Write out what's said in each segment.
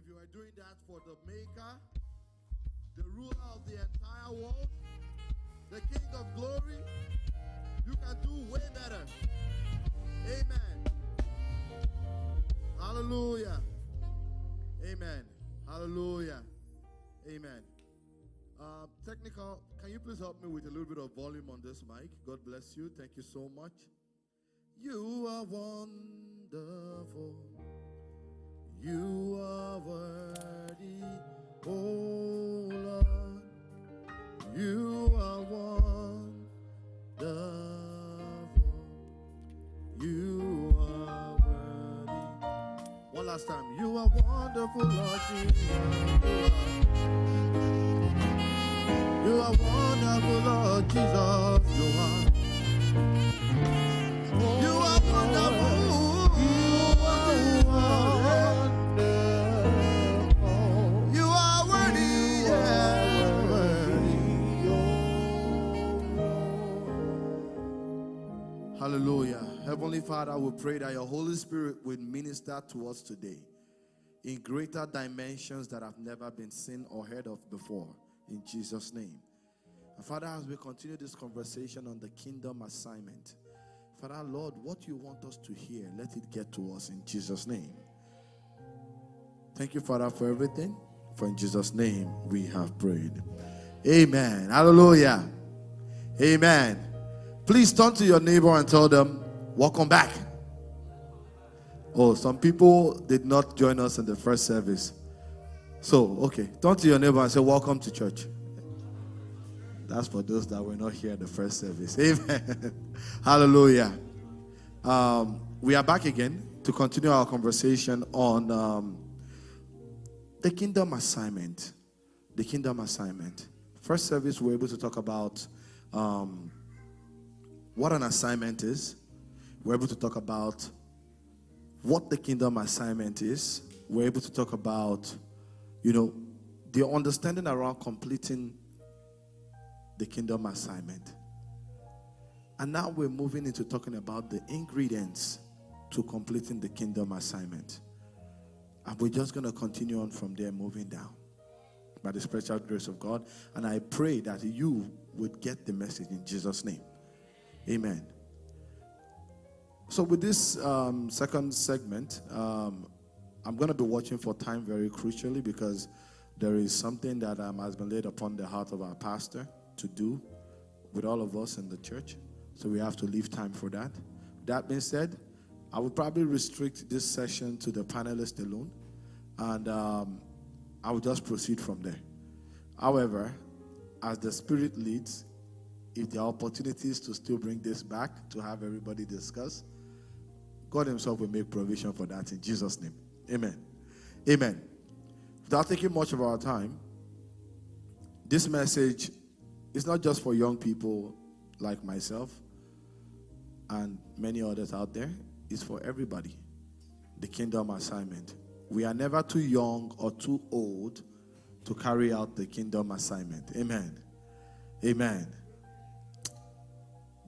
if you are doing that for the Maker, the ruler of the entire world, the King of glory, you can do way better. Amen. Hallelujah. Amen. Hallelujah. Amen. Uh, technical, can you please help me with a little bit of volume on this mic? God bless you. Thank you so much. You are wonderful. You are worthy, oh Lord. You are wonderful. You are worthy. One last time. You are wonderful, Lord Jesus. You are wonderful, Lord Jesus. You are. You are wonderful. Hallelujah. Heavenly Father, we pray that your Holy Spirit would minister to us today in greater dimensions that have never been seen or heard of before. In Jesus' name. And Father, as we continue this conversation on the kingdom assignment, Father, Lord, what you want us to hear, let it get to us in Jesus' name. Thank you, Father, for everything. For in Jesus' name we have prayed. Amen. Hallelujah. Amen. Please turn to your neighbor and tell them, Welcome back. Oh, some people did not join us in the first service. So, okay, turn to your neighbor and say, Welcome to church. That's for those that were not here at the first service. Amen. Hallelujah. Um, we are back again to continue our conversation on um, the kingdom assignment. The kingdom assignment. First service, we were able to talk about um, what an assignment is. We're able to talk about what the kingdom assignment is. We're able to talk about, you know, the understanding around completing the kingdom assignment. And now we're moving into talking about the ingredients to completing the kingdom assignment. And we're just going to continue on from there, moving down by the special grace of God. And I pray that you would get the message in Jesus' name. Amen. So, with this um, second segment, um, I'm going to be watching for time very crucially because there is something that um, has been laid upon the heart of our pastor to do with all of us in the church. So, we have to leave time for that. That being said, I would probably restrict this session to the panelists alone, and um, I will just proceed from there. However, as the Spirit leads, if there are opportunities to still bring this back to have everybody discuss, God Himself will make provision for that in Jesus' name. Amen. Amen. Without taking much of our time, this message is not just for young people like myself and many others out there, it's for everybody. The kingdom assignment. We are never too young or too old to carry out the kingdom assignment. Amen. Amen.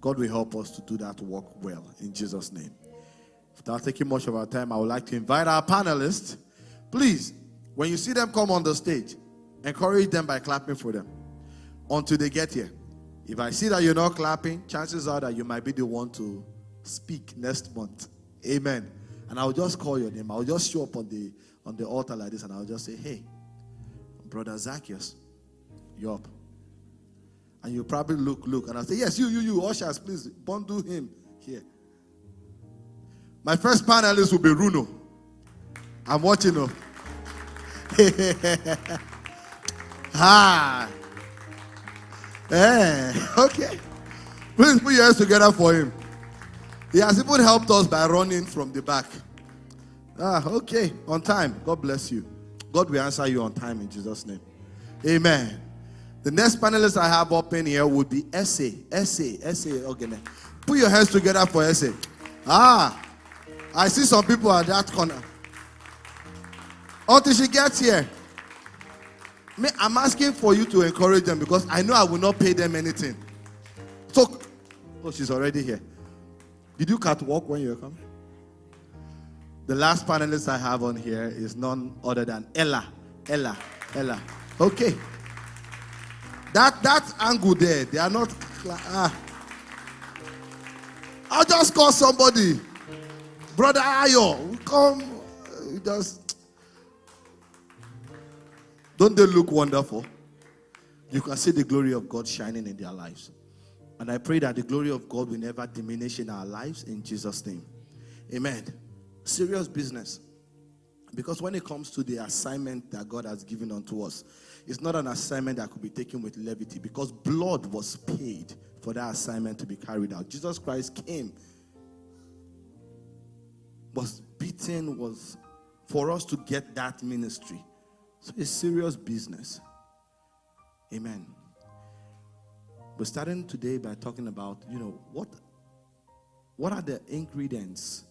God will help us to do that work well in Jesus' name. Without taking much of our time, I would like to invite our panelists. Please, when you see them come on the stage, encourage them by clapping for them until they get here. If I see that you're not clapping, chances are that you might be the one to speak next month. Amen. And I'll just call your name. I'll just show up on the on the altar like this and I'll just say, Hey, brother Zacchaeus, you're up. And you probably look, look, and I'll say, Yes, you, you, you, ushers, please bundle him here. My first panelist will be Runo. I'm watching him. ah. Eh, okay. Please put your hands together for him. He has even helped us by running from the back. Ah, okay. On time. God bless you. God will answer you on time in Jesus' name. Amen. The next panelist I have up in here would be Essay. Essay. Essay. Okay. Put your hands together for Essay. Ah. I see some people at that corner. Until she gets here. Me, I'm asking for you to encourage them because I know I will not pay them anything. So, oh, she's already here. Did you cut walk when you were coming? The last panelist I have on here is none other than Ella. Ella. Ella. Okay. That that angle there, they are not. Ah. I'll just call somebody. Brother Ayo, come. Just. Don't they look wonderful? You can see the glory of God shining in their lives. And I pray that the glory of God will never diminish in our lives in Jesus' name. Amen. Serious business. Because when it comes to the assignment that God has given unto us, it's not an assignment that could be taken with levity because blood was paid for that assignment to be carried out. Jesus Christ came, was beaten, was for us to get that ministry. So it's serious business. Amen. We're starting today by talking about, you know, what what are the ingredients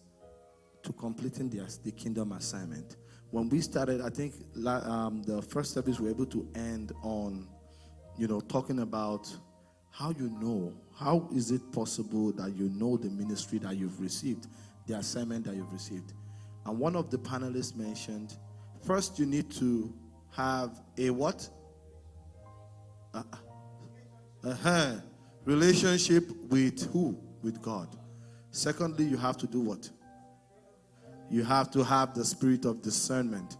to completing the, the kingdom assignment? When we started, I think um, the first service we were able to end on, you know, talking about how you know, how is it possible that you know the ministry that you've received, the assignment that you've received. And one of the panelists mentioned, first you need to have a what? Uh, uh-huh. Relationship with who? With God. Secondly, you have to do what? You have to have the spirit of discernment.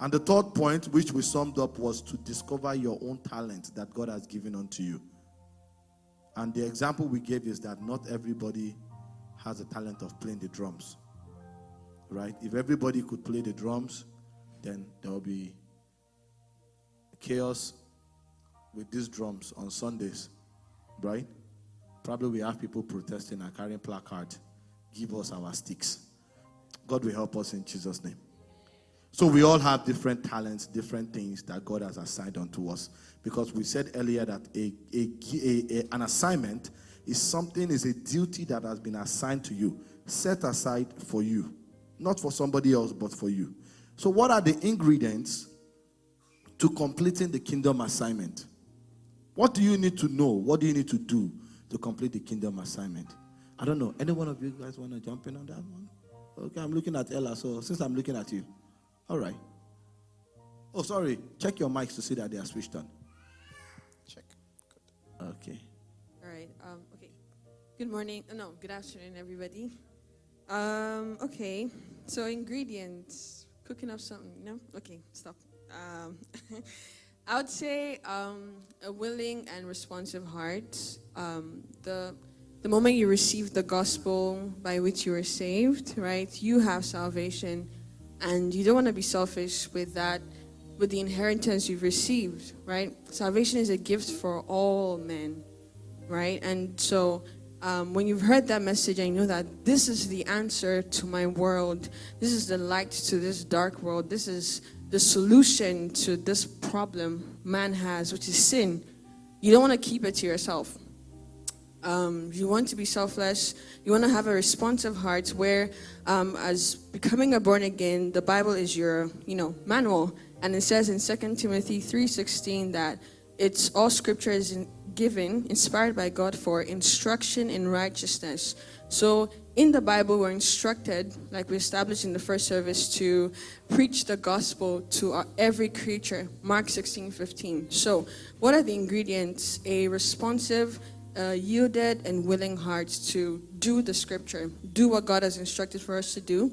And the third point, which we summed up, was to discover your own talent that God has given unto you. And the example we gave is that not everybody has a talent of playing the drums. Right? If everybody could play the drums, then there will be chaos with these drums on Sundays, right? Probably we have people protesting and carrying placards. Give us our sticks. God will help us in Jesus' name. So we all have different talents, different things that God has assigned unto us. Because we said earlier that a, a, a, an assignment is something, is a duty that has been assigned to you, set aside for you, not for somebody else, but for you. So, what are the ingredients to completing the kingdom assignment? What do you need to know? What do you need to do to complete the kingdom assignment? I don't know. Any one of you guys want to jump in on that one? Okay, I'm looking at Ella. So since I'm looking at you, all right. Oh, sorry. Check your mics to see that they are switched on. Check. Good. Okay. All right. Um, okay. Good morning. Uh, no, good afternoon, everybody. Um, okay. So ingredients. Cooking up something. No. Okay. Stop. Um, I would say um, a willing and responsive heart. Um, the the moment you receive the gospel by which you are saved, right? You have salvation, and you don't want to be selfish with that, with the inheritance you've received, right? Salvation is a gift for all men, right? And so. Um, when you've heard that message and you know that this is the answer to my world, this is the light to this dark world, this is the solution to this problem man has, which is sin, you don't want to keep it to yourself. Um, you want to be selfless. You want to have a responsive heart where, um, as becoming a born again, the Bible is your, you know, manual. And it says in 2 Timothy 3.16 that it's all scripture is in, given, inspired by God for instruction in righteousness. So in the Bible, we're instructed, like we established in the first service, to preach the gospel to our, every creature. Mark 16, 15. So, what are the ingredients? A responsive, uh, yielded, and willing heart to do the scripture, do what God has instructed for us to do.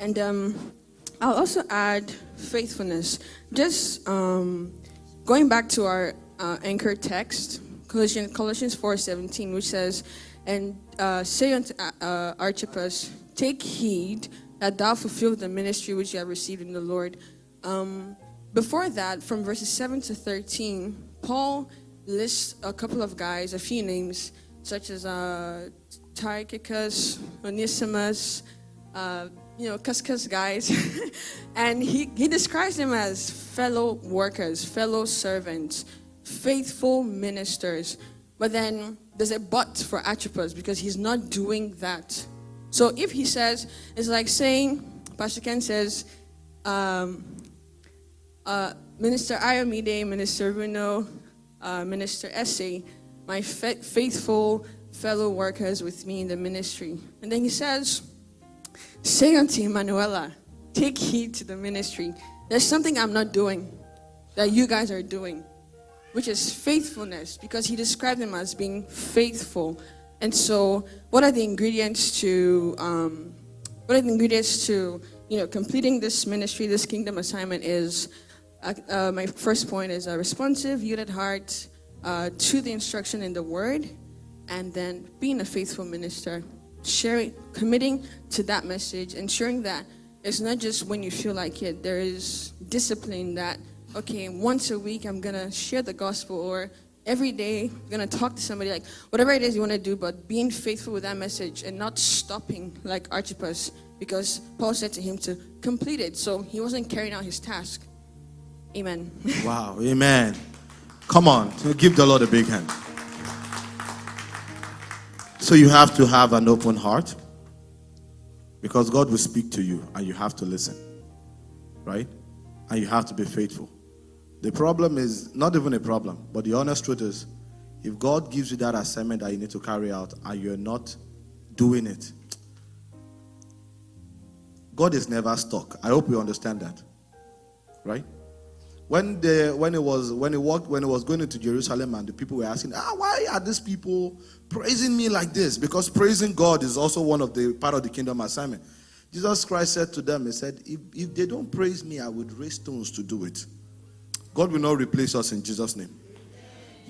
And um, I'll also add faithfulness. Just um, going back to our uh, anchor text, Colossians, Colossians 4:17, which says, and uh, say unto uh, uh, Archippus, Take heed that thou fulfill the ministry which you have received in the Lord. Um, before that, from verses 7 to 13, Paul lists a couple of guys, a few names, such as uh, Tychicus, Onesimus, uh, you know, cuscus guys. and he, he describes them as fellow workers, fellow servants, faithful ministers. But then there's a but for Archippus because he's not doing that. So if he says, it's like saying, Pastor Ken says, um, uh, Minister Ayomide, Minister Bruno, uh, Minister Essay, my faithful fellow workers with me in the ministry. And then he says, Say unto Emanuela, take heed to the ministry. There's something I'm not doing that you guys are doing, which is faithfulness, because he described them as being faithful. And so, what are the ingredients to um, what are the ingredients to you know completing this ministry, this kingdom assignment? Is uh, uh, my first point is a responsive, yielded heart uh, to the instruction in the Word, and then being a faithful minister, sharing, committing to that message, ensuring that it's not just when you feel like it. There is discipline that okay, once a week I'm gonna share the gospel, or every day I'm gonna talk to somebody, like whatever it is you want to do, but being faithful with that message and not stopping like Archippus, because Paul said to him to complete it. So he wasn't carrying out his task. Amen. Wow, amen. Come on, give the Lord a big hand. So you have to have an open heart because God will speak to you and you have to listen, right? And you have to be faithful. The problem is not even a problem, but the honest truth is if God gives you that assignment that you need to carry out and you're not doing it, God is never stuck. I hope you understand that. Right? When the when it was when it walked when it was going into Jerusalem and the people were asking, ah, why are these people praising me like this? Because praising God is also one of the part of the kingdom assignment. Jesus Christ said to them, He said, if, if they don't praise me, I would raise stones to do it. God will not replace us in Jesus' name.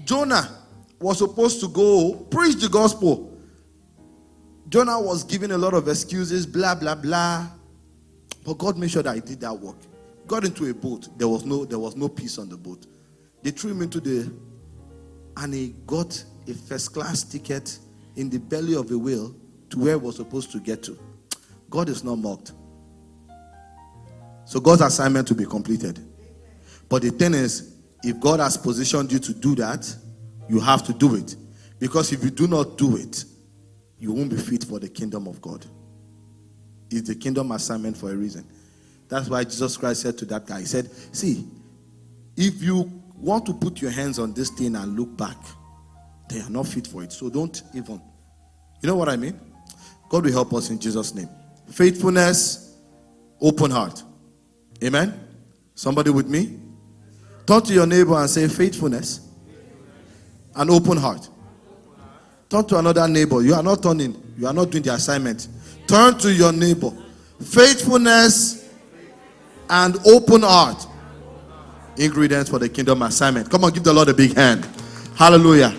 Jonah was supposed to go preach the gospel. Jonah was giving a lot of excuses, blah, blah, blah. But God made sure that he did that work got into a boat. There was no there was no peace on the boat. They threw him into the and he got a first class ticket in the belly of a whale to where he was supposed to get to. God is not mocked. So God's assignment to be completed. But the thing is, if God has positioned you to do that, you have to do it. Because if you do not do it, you won't be fit for the kingdom of God. It's the kingdom assignment for a reason. That's why Jesus Christ said to that guy, He said, See, if you want to put your hands on this thing and look back, they are not fit for it. So don't even. You know what I mean? God will help us in Jesus' name. Faithfulness, open heart. Amen? Somebody with me? Talk to your neighbor and say faithfulness and open heart. Talk to another neighbor. You are not turning, you are not doing the assignment. Turn to your neighbor. Faithfulness and open heart. Ingredients for the kingdom assignment. Come on, give the Lord a big hand. Hallelujah.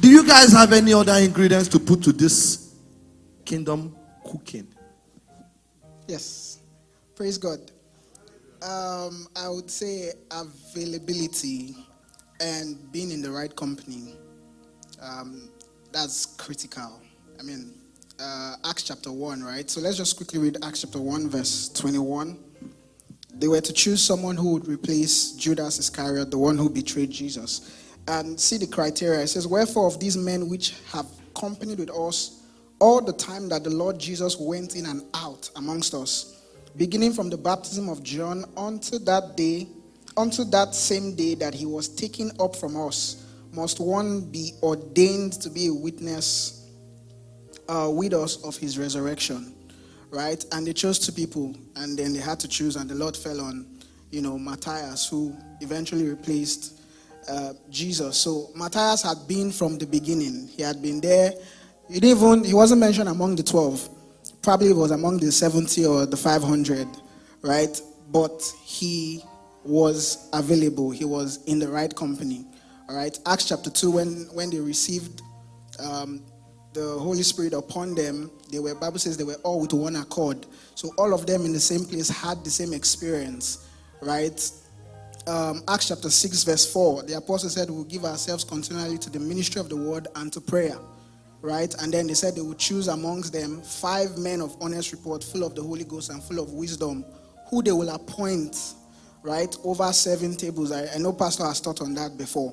Do you guys have any other ingredients to put to this kingdom cooking? Yes. Praise God. Um, I would say availability and being in the right company. Um, that's critical. I mean, uh, Acts chapter 1, right? So let's just quickly read Acts chapter 1, verse 21. They were to choose someone who would replace Judas Iscariot, the one who betrayed Jesus. And see the criteria. It says, Wherefore of these men which have companied with us all the time that the Lord Jesus went in and out amongst us, beginning from the baptism of John unto that day, unto that same day that he was taken up from us, must one be ordained to be a witness uh, with us of his resurrection right? And they chose two people, and then they had to choose, and the Lord fell on, you know, Matthias, who eventually replaced uh, Jesus. So Matthias had been from the beginning. He had been there. He didn't even. He wasn't mentioned among the twelve. Probably was among the seventy or the five hundred, right? But he was available. He was in the right company. All right. Acts chapter two, when when they received um, the Holy Spirit upon them, they were, Bible says they were all with one accord. So all of them in the same place had the same experience, right? Um, Acts chapter 6, verse 4, the apostle said, We'll give ourselves continually to the ministry of the word and to prayer, right? And then they said they would choose amongst them five men of honest report, full of the Holy Ghost and full of wisdom, who they will appoint, right, over seven tables. I, I know Pastor has taught on that before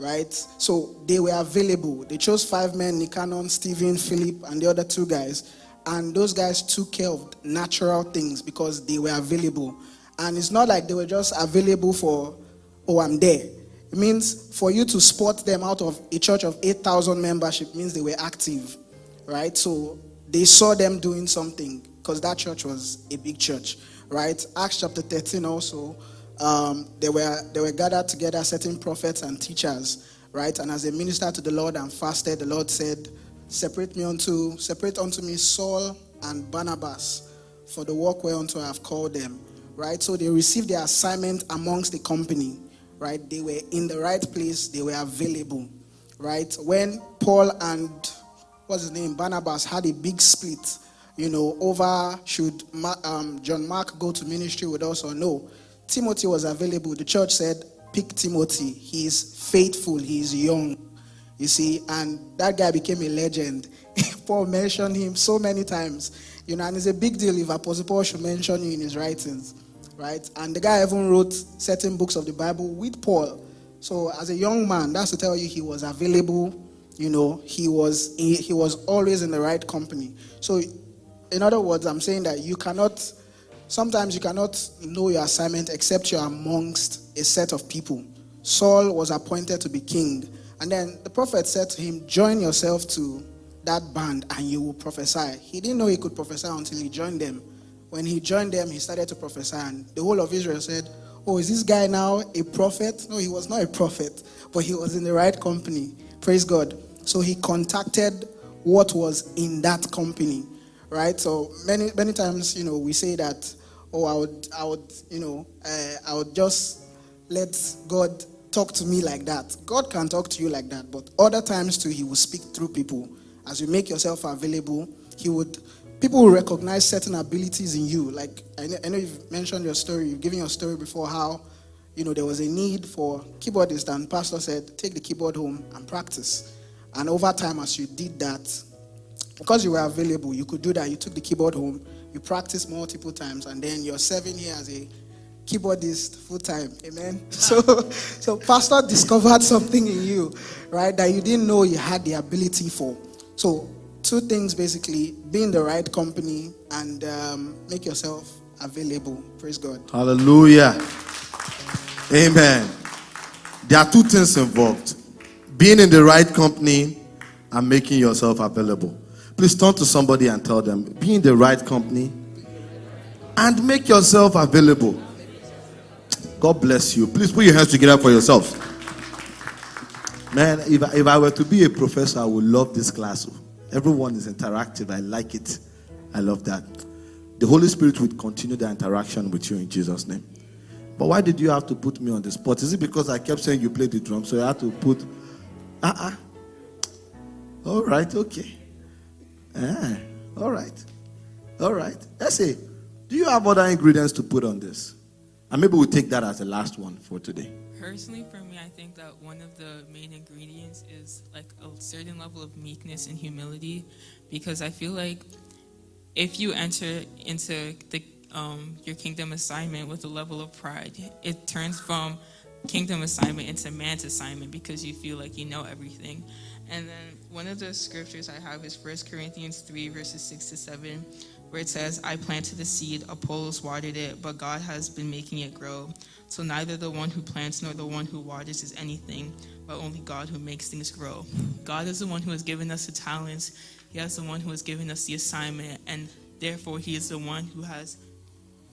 right? So they were available. They chose five men Nicanor, Stephen, Philip, and the other two guys. And those guys took care of natural things because they were available. And it's not like they were just available for, oh, I'm there. It means for you to spot them out of a church of 8,000 membership means they were active, right? So they saw them doing something because that church was a big church, right? Acts chapter 13 also, um, they, were, they were gathered together, certain prophets and teachers, right? And as they ministered to the Lord and fasted, the Lord said, Separate me unto, separate unto me Saul and Barnabas for the work whereunto I have called them, right? So they received their assignment amongst the company, right? They were in the right place, they were available, right? When Paul and what's his name, Barnabas had a big split, you know, over should um, John Mark go to ministry with us or no. Timothy was available. The church said, pick Timothy. He's faithful, he's young, you see, and that guy became a legend. Paul mentioned him so many times, you know, and it's a big deal if Apostle Paul should mention you in his writings, right? And the guy even wrote certain books of the Bible with Paul. So as a young man, that's to tell you he was available. You know, he was he, he was always in the right company. So, in other words, I'm saying that you cannot. Sometimes you cannot know your assignment except you're amongst a set of people. Saul was appointed to be king and then the prophet said to him, Join yourself to that band and you will prophesy. He didn't know he could prophesy until he joined them. When he joined them, he started to prophesy, and the whole of Israel said, Oh, is this guy now a prophet? No, he was not a prophet, but he was in the right company. Praise God. So he contacted what was in that company, right? So many many times, you know, we say that, oh, I would, I would, you know, uh, I would just let God talk to me like that. God can talk to you like that, but other times too, He will speak through people. As you make yourself available, He would. People will recognize certain abilities in you. Like I know, I know you've mentioned your story. You've given your story before how, you know, there was a need for keyboardist, and Pastor said, take the keyboard home and practice. And over time, as you did that, because you were available, you could do that. You took the keyboard home, you practice multiple times, and then you're serving here as a keyboardist full time. Amen. So, so pastor discovered something in you, right, that you didn't know you had the ability for. So, two things basically: be in the right company and um, make yourself available. Praise God. Hallelujah. Amen. There are two things involved: being in the right company and making yourself available. Please turn to somebody and tell them: be in the right company and make yourself available. God bless you. Please put your hands together for yourself. Man, if I, if I were to be a professor, I would love this class. Everyone is interactive. I like it. I love that. The Holy Spirit would continue the interaction with you in Jesus' name. But why did you have to put me on the spot? Is it because I kept saying you play the drum, so I had to put. Uh uh-uh. uh All right, okay. Ah, all right. All right. Let's see. Do you have other ingredients to put on this? And maybe we'll take that as the last one for today. Personally, for me, I think that one of the main ingredients is like a certain level of meekness and humility, because I feel like if you enter into the um, your kingdom assignment with a level of pride, it turns from kingdom assignment into man's assignment because you feel like you know everything. And then one of the scriptures I have is 1 Corinthians 3, verses 6 to 7, where it says, I planted the seed, Apollos watered it, but God has been making it grow. So neither the one who plants nor the one who waters is anything, but only God who makes things grow. God is the one who has given us the talents, He has the one who has given us the assignment, and therefore He is the one who has,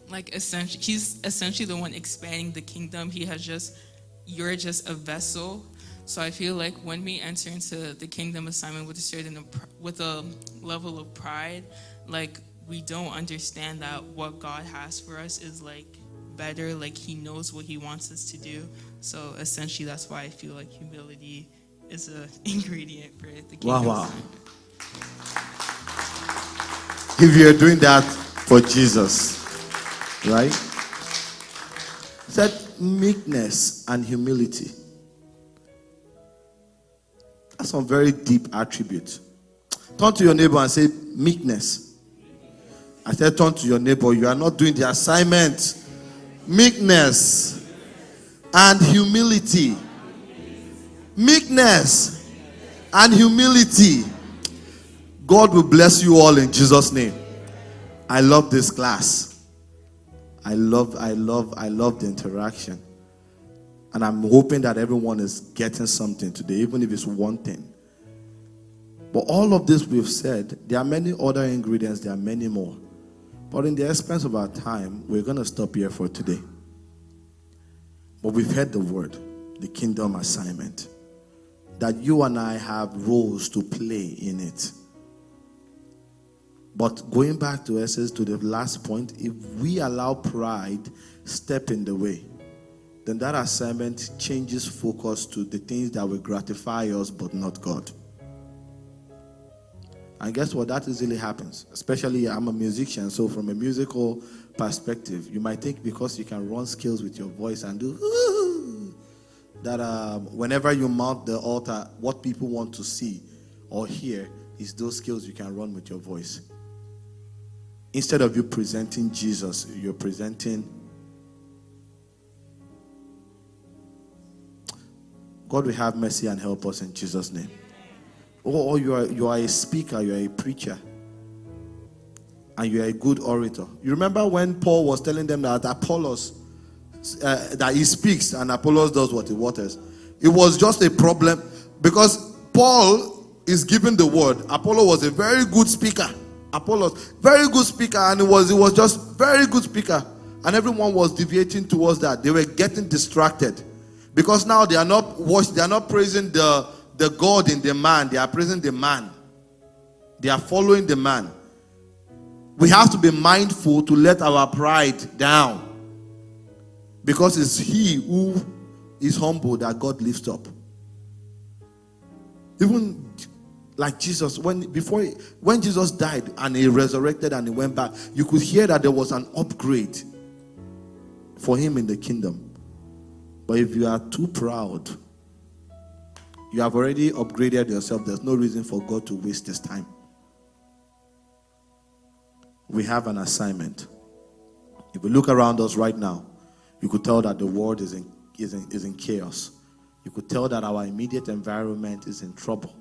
like, essentially, He's essentially the one expanding the kingdom. He has just, you're just a vessel. So I feel like when we enter into the kingdom assignment with a certain, with a level of pride, like we don't understand that what God has for us is like better, like He knows what He wants us to do. So essentially, that's why I feel like humility is an ingredient for the kingdom. Wow, wow. If you're doing that for Jesus, right? Said meekness and humility. That's some very deep attributes. Turn to your neighbor and say, meekness I said, turn to your neighbor. You are not doing the assignment. Meekness and humility. Meekness and humility. God will bless you all in Jesus' name. I love this class. I love, I love, I love the interaction. And I'm hoping that everyone is getting something today, even if it's one thing. But all of this we've said, there are many other ingredients, there are many more. But in the expense of our time, we're going to stop here for today. But we've heard the word, the kingdom assignment, that you and I have roles to play in it. But going back to essence to the last point, if we allow pride step in the way, then that assignment changes focus to the things that will gratify us but not God. And guess what? That easily happens. Especially, I'm a musician, so from a musical perspective, you might think because you can run skills with your voice and do that um, whenever you mount the altar, what people want to see or hear is those skills you can run with your voice. Instead of you presenting Jesus, you're presenting. God will have mercy and help us in Jesus' name. Or, you, are, you are a speaker, you are a preacher, and you are a good orator. You remember when Paul was telling them that Apollos, uh, that he speaks and Apollos does what he waters. It was just a problem because Paul is giving the word. Apollo was a very good speaker. Apollos, very good speaker, and it was it was just very good speaker, and everyone was deviating towards that. They were getting distracted because now they are not they are not praising the the God in the man, they are praising the man. They are following the man. We have to be mindful to let our pride down because it's He who is humble that God lifts up. Even like Jesus, when before when Jesus died and he resurrected and he went back, you could hear that there was an upgrade for him in the kingdom. But if you are too proud, you have already upgraded yourself. There's no reason for God to waste his time. We have an assignment. If we look around us right now, you could tell that the world is in, is in, is in chaos. You could tell that our immediate environment is in trouble.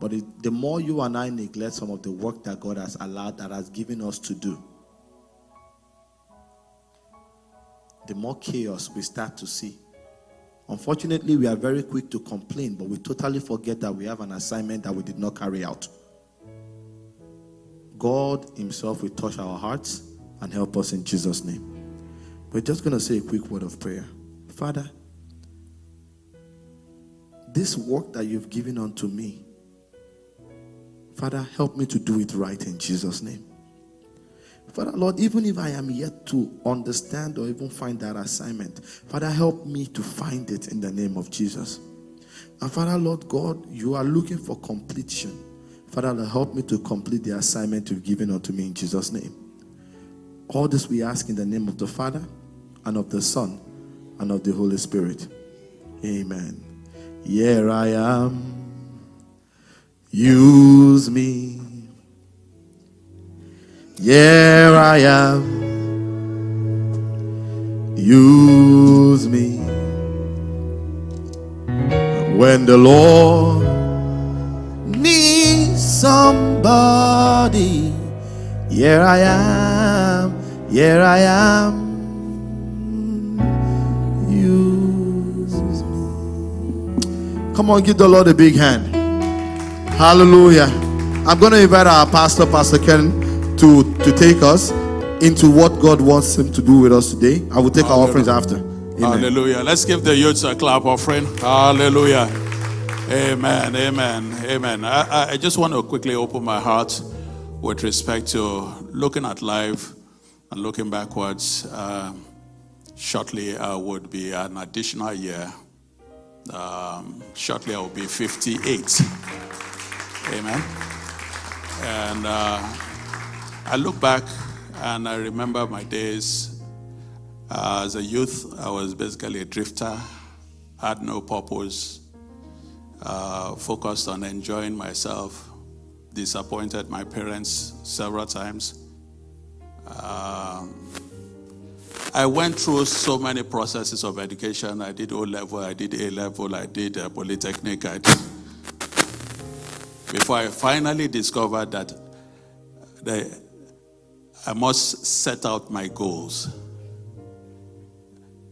But it, the more you and I neglect some of the work that God has allowed, that has given us to do, the more chaos we start to see. Unfortunately, we are very quick to complain, but we totally forget that we have an assignment that we did not carry out. God Himself will touch our hearts and help us in Jesus' name. We're just going to say a quick word of prayer. Father, this work that you've given unto me, Father, help me to do it right in Jesus' name. Father, Lord, even if I am yet to understand or even find that assignment, Father, help me to find it in the name of Jesus. And Father, Lord God, you are looking for completion. Father, Lord, help me to complete the assignment you've given unto me in Jesus' name. All this we ask in the name of the Father and of the Son and of the Holy Spirit. Amen. Here I am. Use me. Here I am. Use me. When the Lord needs somebody, here I am. Here I am. Use me. Come on, give the Lord a big hand. Hallelujah. I'm going to invite our pastor, Pastor Ken, to, to take us into what God wants him to do with us today. I will take our offerings after. Amen. Hallelujah. Let's give the youths a clap offering. Hallelujah. Amen. Amen. Amen. I, I just want to quickly open my heart with respect to looking at life and looking backwards. Uh, shortly, I would be an additional year. Um, shortly, I will be 58. Amen. And uh, I look back and I remember my days uh, as a youth. I was basically a drifter, had no purpose, uh, focused on enjoying myself, disappointed my parents several times. Um, I went through so many processes of education. I did O level, I did A level, I did uh, polytechnic. I did before I finally discovered that the, I must set out my goals.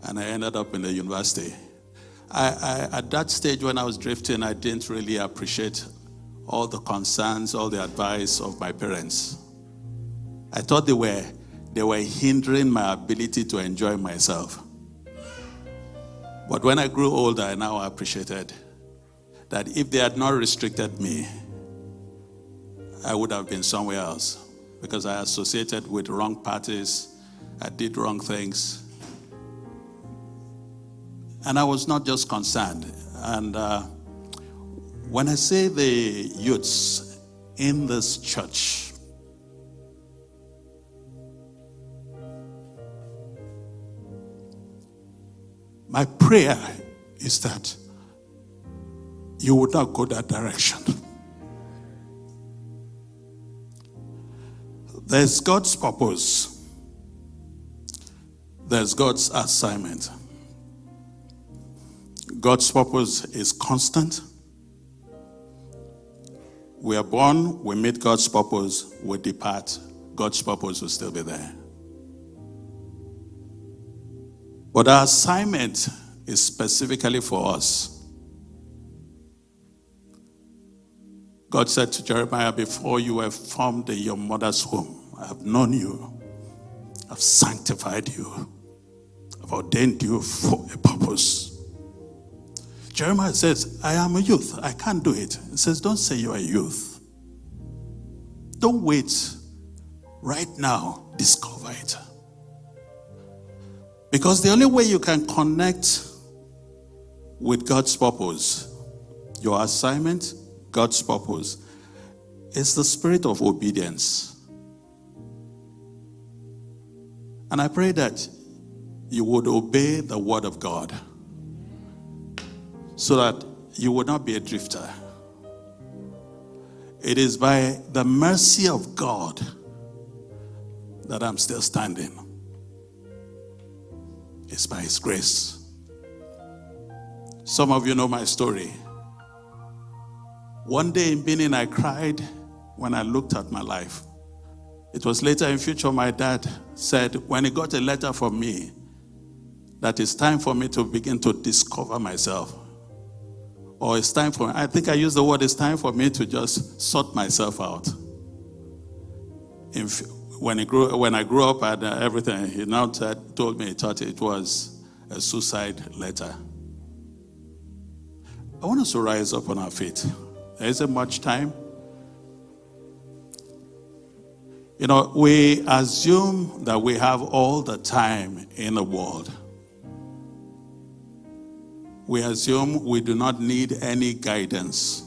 And I ended up in the university. I, I, at that stage, when I was drifting, I didn't really appreciate all the concerns, all the advice of my parents. I thought they were they were hindering my ability to enjoy myself. But when I grew older, I now appreciated that if they had not restricted me, I would have been somewhere else because I associated with wrong parties, I did wrong things. And I was not just concerned. And uh, when I say the youths in this church, my prayer is that you would not go that direction. There's God's purpose, there's God's assignment. God's purpose is constant. We are born, we meet God's purpose, we depart. God's purpose will still be there. But our assignment is specifically for us. God said to Jeremiah, Before you were formed in your mother's womb, I have known you, I've sanctified you, I've ordained you for a purpose. Jeremiah says, I am a youth. I can't do it. He says, Don't say you're a youth. Don't wait. Right now, discover it. Because the only way you can connect with God's purpose, your assignment, God's purpose, is the spirit of obedience. And I pray that you would obey the word of God so that you would not be a drifter. It is by the mercy of God that I'm still standing. It's by His grace. Some of you know my story. One day in Benin, I cried when I looked at my life. It was later in future my dad said when he got a letter from me that it's time for me to begin to discover myself or it's time for me, I think I use the word it's time for me to just sort myself out. If, when, I grew, when I grew up and uh, everything, he now t- told me he thought it was a suicide letter. I want us to rise up on our feet. There isn't much time. You know, we assume that we have all the time in the world we assume we do not need any guidance.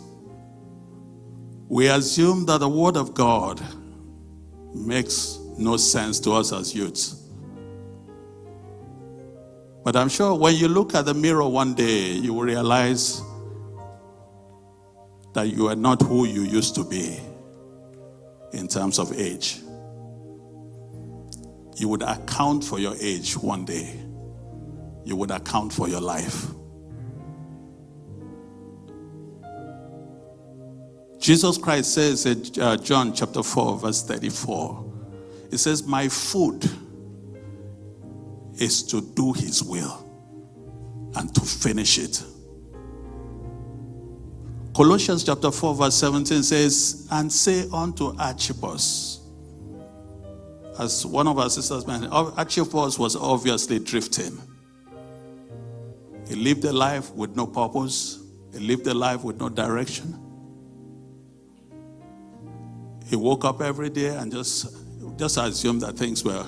We assume that the Word of God makes no sense to us as youths. But I'm sure when you look at the mirror one day, you will realize that you are not who you used to be in terms of age. You would account for your age one day, you would account for your life. Jesus Christ says in uh, John chapter 4, verse 34, He says, My food is to do His will and to finish it. Colossians chapter 4, verse 17 says, And say unto Archippus, as one of our sisters mentioned, Archippus was obviously drifting. He lived a life with no purpose, he lived a life with no direction. He woke up every day and just, just assumed that things were.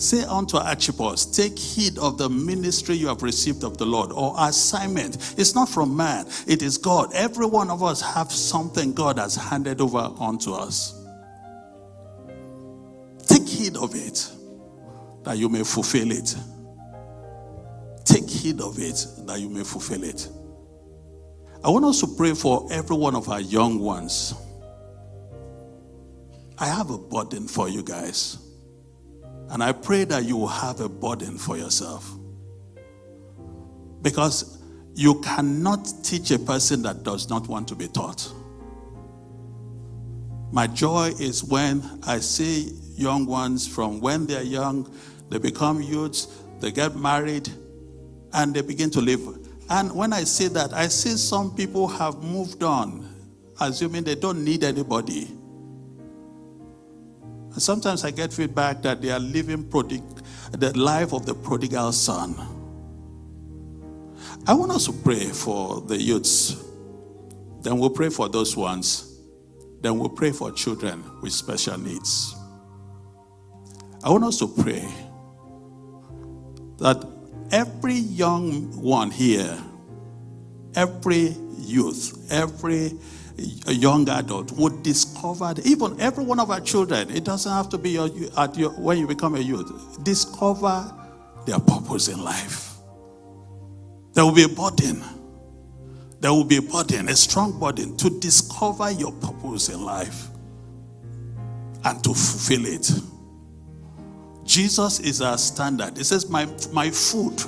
Say unto Archippus, take heed of the ministry you have received of the Lord or assignment. It's not from man, it is God. Every one of us have something God has handed over unto us. Take heed of it that you may fulfill it. Take heed of it that you may fulfill it. I want us to pray for every one of our young ones. I have a burden for you guys. And I pray that you will have a burden for yourself. Because you cannot teach a person that does not want to be taught. My joy is when I see young ones from when they're young, they become youths, they get married, and they begin to live. And when I see that, I see some people have moved on, assuming they don't need anybody. Sometimes I get feedback that they are living prodig- the life of the prodigal son. I want us to pray for the youths. Then we'll pray for those ones. Then we'll pray for children with special needs. I want us to pray that every young one here, every youth, every young adult would discover, even every one of our children, it doesn't have to be your, at your, when you become a youth, discover their purpose in life. There will be a burden. There will be a burden, a strong burden to discover your purpose in life and to fulfill it. Jesus is our standard. He says, My, my food,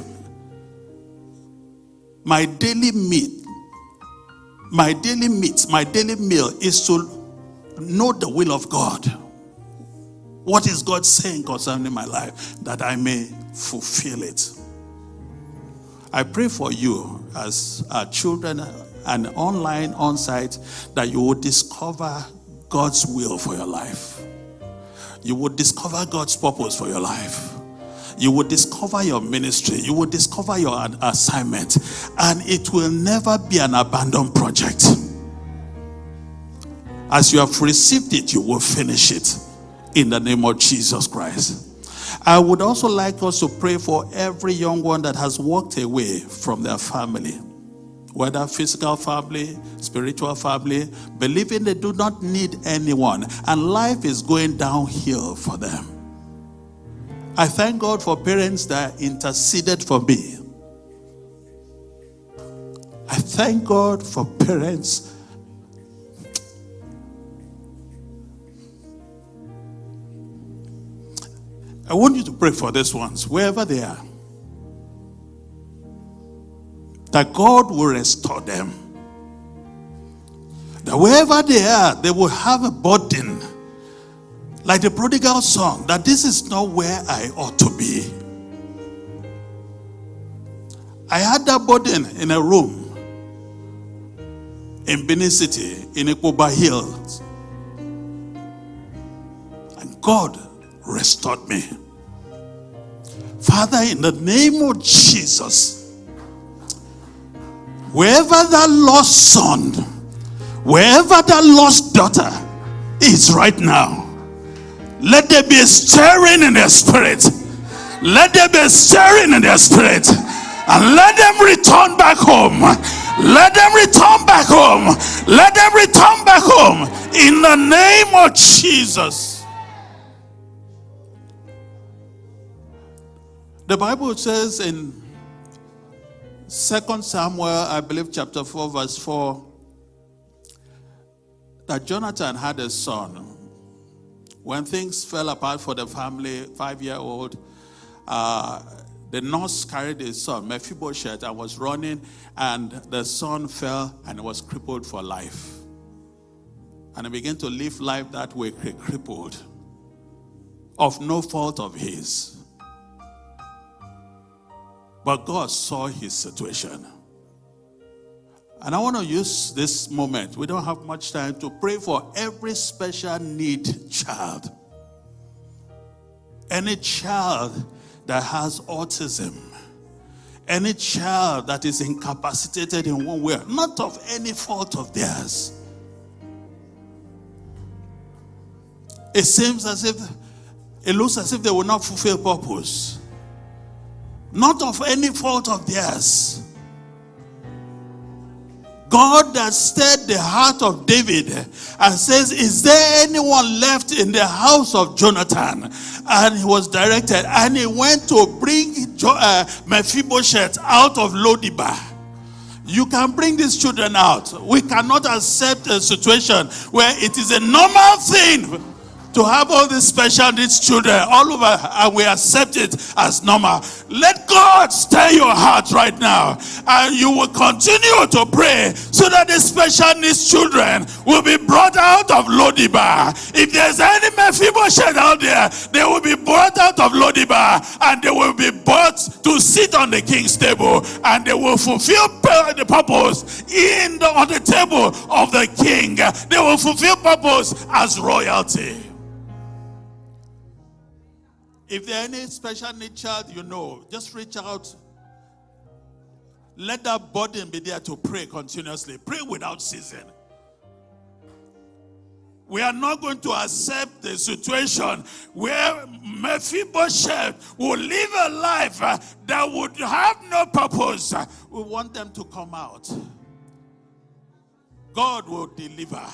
my daily meat, my daily meat, my daily meal is to know the will of God. What is God saying concerning my life that I may fulfill it? I pray for you as our children and online, on site, that you will discover God's will for your life. You will discover God's purpose for your life. You will discover your ministry. You will discover your assignment. And it will never be an abandoned project. As you have received it, you will finish it in the name of Jesus Christ. I would also like us to pray for every young one that has walked away from their family, whether physical family, spiritual family, believing they do not need anyone, and life is going downhill for them. I thank God for parents that interceded for me. I thank God for parents I want you to pray for these ones, wherever they are. That God will restore them. That wherever they are, they will have a burden. Like the prodigal son, that this is not where I ought to be. I had that burden in a room in Benin City, in Ikpoba Hills. And God restored me. Father, in the name of Jesus, wherever that lost son, wherever that lost daughter is right now, let there be a stirring in their spirit. Let there be a stirring in their spirit. And let them return back home. Let them return back home. Let them return back home. In the name of Jesus. The Bible says in Second Samuel, I believe, chapter 4, verse 4, that Jonathan had a son. When things fell apart for the family, five year old, uh, the nurse carried his son, Mephibosheth, and was running, and the son fell and was crippled for life. And he began to live life that way, crippled, of no fault of his. But God saw his situation. And I want to use this moment, we don't have much time, to pray for every special need child. Any child that has autism, any child that is incapacitated in one way, not of any fault of theirs. It seems as if, it looks as if they will not fulfill purpose not of any fault of theirs. God that stirred the heart of David and says, Is there anyone left in the house of Jonathan? And he was directed, and he went to bring uh, Mephibosheth out of Lodebar. You can bring these children out. We cannot accept a situation where it is a normal thing to have all these special needs children all over and we accept it as normal. Let God stir your heart right now and you will continue to pray so that the special needs children will be brought out of Lodebar. If there's any Mephibosheth out there, they will be brought out of Lodebar and they will be brought to sit on the king's table and they will fulfill the purpose in the, on the table of the king. They will fulfill purpose as royalty. If there any special need child you know, just reach out. Let that burden be there to pray continuously. Pray without ceasing. We are not going to accept the situation where Mephibosheth will live a life uh, that would have no purpose. We want them to come out. God will deliver.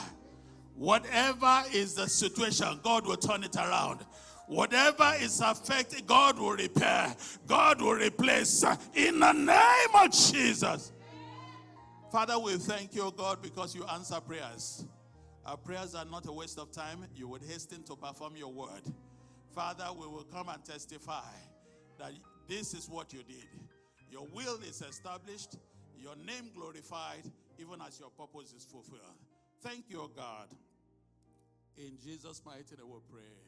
Whatever is the situation, God will turn it around. Whatever is affected, God will repair. God will replace. In the name of Jesus. Father, we thank you, God, because you answer prayers. Our prayers are not a waste of time. You would hasten to perform your word. Father, we will come and testify that this is what you did. Your will is established, your name glorified, even as your purpose is fulfilled. Thank you, God. In Jesus' mighty name we pray.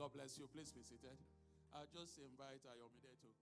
God bless you. Please be seated. I'll just invite Ayomide to.